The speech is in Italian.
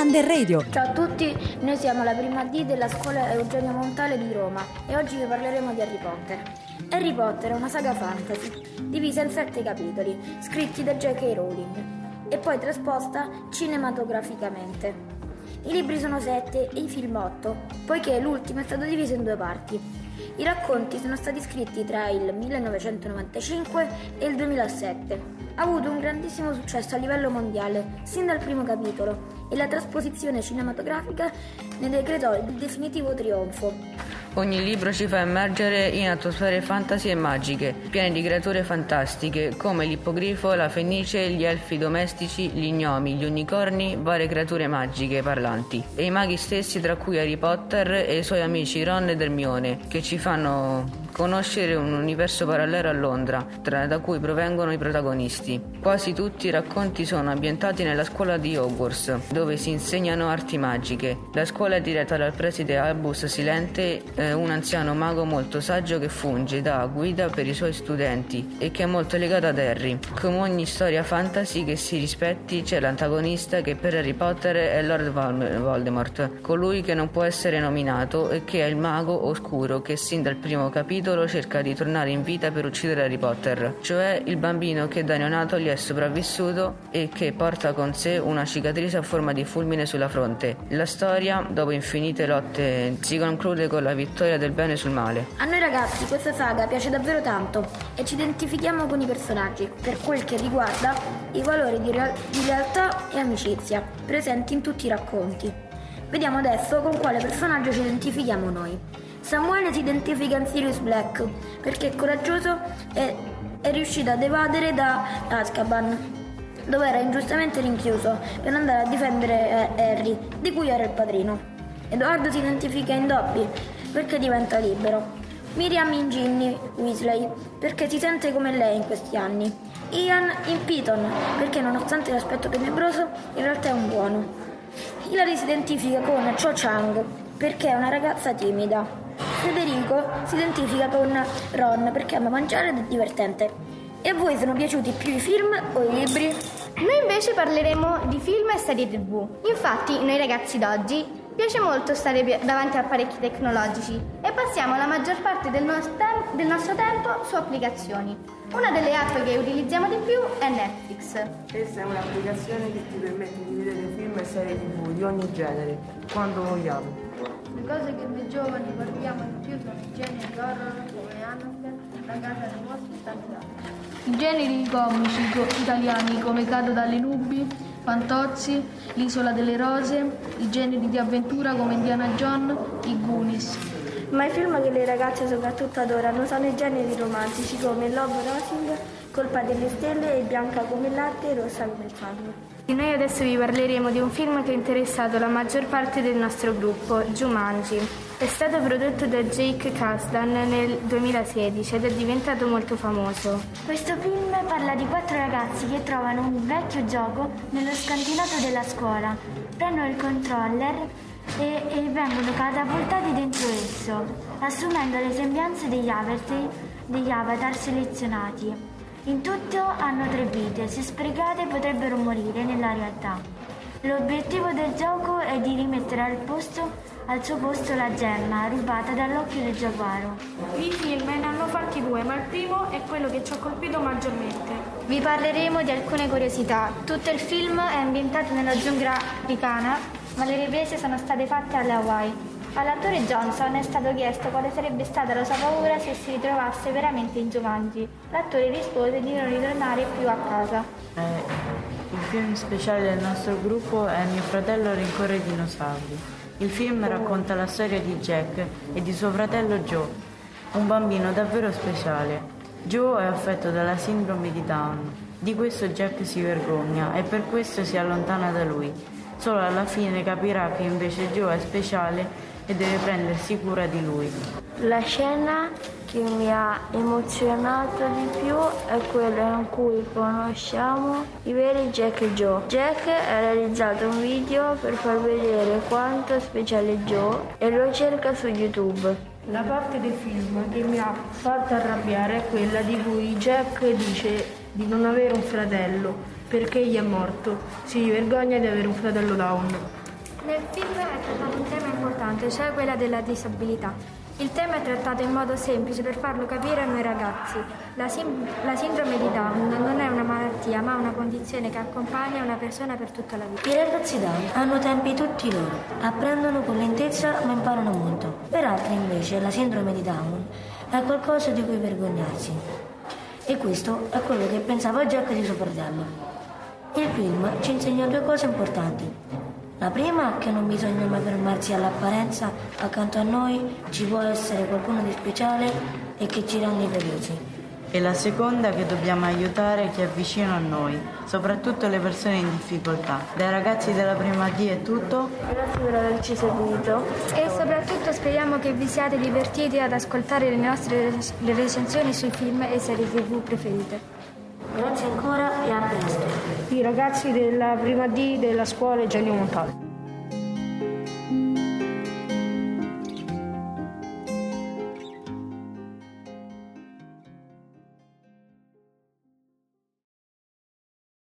Under Radio. Ciao a tutti, noi siamo la prima D della scuola Eugenio Montale di Roma e oggi vi parleremo di Harry Potter. Harry Potter è una saga fantasy, divisa in sette capitoli, scritti da J.K. Rowling e poi trasposta cinematograficamente. I libri sono sette e i film otto, poiché l'ultimo è stato diviso in due parti. I racconti sono stati scritti tra il 1995 e il 2007. Ha avuto un grandissimo successo a livello mondiale, sin dal primo capitolo, e la trasposizione cinematografica ne decretò il definitivo trionfo. Ogni libro ci fa immergere in atmosfere fantasy e magiche, piene di creature fantastiche, come l'ippogrifo, la fenice, gli elfi domestici, gli gnomi, gli unicorni, varie creature magiche parlanti, e i maghi stessi tra cui Harry Potter e i suoi amici Ron ed Hermione, che ci fanno conoscere un universo parallelo a Londra, tra, da cui provengono i protagonisti. Quasi tutti i racconti sono ambientati nella scuola di Hogwarts, dove si insegnano arti magiche. La scuola è diretta dal preside Albus Silente, eh, un anziano mago molto saggio che funge da guida per i suoi studenti e che è molto legato ad Harry. Come ogni storia fantasy che si rispetti, c'è l'antagonista che per Harry Potter è Lord Voldemort, colui che non può essere nominato e che è il mago oscuro che sin dal primo capitolo cerca di tornare in vita per uccidere Harry Potter, cioè il bambino che da neonato gli è sopravvissuto e che porta con sé una cicatrice a forma di fulmine sulla fronte. La storia, dopo infinite lotte, si conclude con la vittoria del bene sul male. A noi ragazzi questa saga piace davvero tanto e ci identifichiamo con i personaggi per quel che riguarda i valori di, real- di realtà e amicizia presenti in tutti i racconti. Vediamo adesso con quale personaggio ci identifichiamo noi. Samuele si identifica in Sirius Black perché è coraggioso e è riuscito ad evadere da Azkaban dove era ingiustamente rinchiuso per andare a difendere eh, Harry, di cui era il padrino. Edoardo si identifica in Dobby perché diventa libero. Miriam in Ginny Weasley perché si sente come lei in questi anni. Ian in Piton perché nonostante l'aspetto tenebroso in realtà è un buono. Hilary si identifica con Cho Chang perché è una ragazza timida. Federico si identifica con Ron perché ama mangiare ed è divertente. E a voi sono piaciuti più i film o i libri? Noi invece parleremo di film e serie tv. Infatti, noi ragazzi d'oggi piace molto stare davanti a apparecchi tecnologici e passiamo la maggior parte del, nostro, tem- del nostro tempo su applicazioni. Una delle app che utilizziamo di più è Netflix. Essa è un'applicazione che ti permette di vedere film e serie tv di ogni genere, quando vogliamo. Le cose che noi giovani guardiamo di più sono i generi horror come Annabelle, La casa dei mostri e tanti altri. I generi comici co- italiani come Cado dalle nubi, Fantozzi, L'isola delle rose, i generi di avventura come Indiana John, i Goonies. Ma i film che le ragazze soprattutto adorano sono i generi romantici come Love Rosing, Colpa delle stelle e Bianca come il latte e Rossa come il sangue. Noi adesso vi parleremo di un film che ha interessato la maggior parte del nostro gruppo, Jumanji. È stato prodotto da Jake Kasdan nel 2016 ed è diventato molto famoso. Questo film parla di quattro ragazzi che trovano un vecchio gioco nello scantinato della scuola, prendono il controller e, e vengono catapultati dentro esso, assumendo le sembianze degli avatar, degli avatar selezionati. In tutto hanno vite, se sprecate potrebbero morire nella realtà. L'obiettivo del gioco è di rimettere al, posto, al suo posto la gemma rubata dall'occhio del giaguaro. I film ne hanno fatti due, ma il primo è quello che ci ha colpito maggiormente. Vi parleremo di alcune curiosità. Tutto il film è ambientato nella giungla africana, ma le riprese sono state fatte alle Hawaii. All'attore Johnson è stato chiesto quale sarebbe stata la sua paura se si ritrovasse veramente in Jumanji. L'attore rispose di non ritornare più a casa. Eh, il film speciale del nostro gruppo è Mio fratello rincorre i dinosauri. Il film racconta la storia di Jack e di suo fratello Joe, un bambino davvero speciale. Joe è affetto dalla sindrome di Down. Di questo Jack si vergogna e per questo si allontana da lui. Solo alla fine capirà che invece Joe è speciale e deve prendersi cura di lui. La scena che mi ha emozionato di più è quella in cui conosciamo i veri Jack e Joe. Jack ha realizzato un video per far vedere quanto è speciale Joe e lo cerca su YouTube. La parte del film che mi ha fatto arrabbiare è quella di cui Jack dice di non avere un fratello perché gli è morto. Si vergogna di avere un fratello down. Nel film è trattato un tema importante, cioè quella della disabilità. Il tema è trattato in modo semplice per farlo capire a noi ragazzi. La, sim- la sindrome di Down non è una malattia, ma una condizione che accompagna una persona per tutta la vita. I ragazzi Down hanno tempi tutti loro, apprendono con lentezza ma imparano molto. Per altri invece la sindrome di Down è qualcosa di cui vergognarsi. E questo è quello che pensava Jack di suo fratello. Il film ci insegna due cose importanti. La prima è che non bisogna mai fermarsi all'apparenza, accanto a noi ci può essere qualcuno di speciale e che ci rende felici. E la seconda che dobbiamo aiutare chi è vicino a noi, soprattutto le persone in difficoltà. Dai ragazzi della prima D è tutto. Grazie per averci seguito. E soprattutto speriamo che vi siate divertiti ad ascoltare le nostre le recensioni sui film e serie tv preferite. Grazie ancora e a presto. I ragazzi della prima D della scuola Gianni Montale.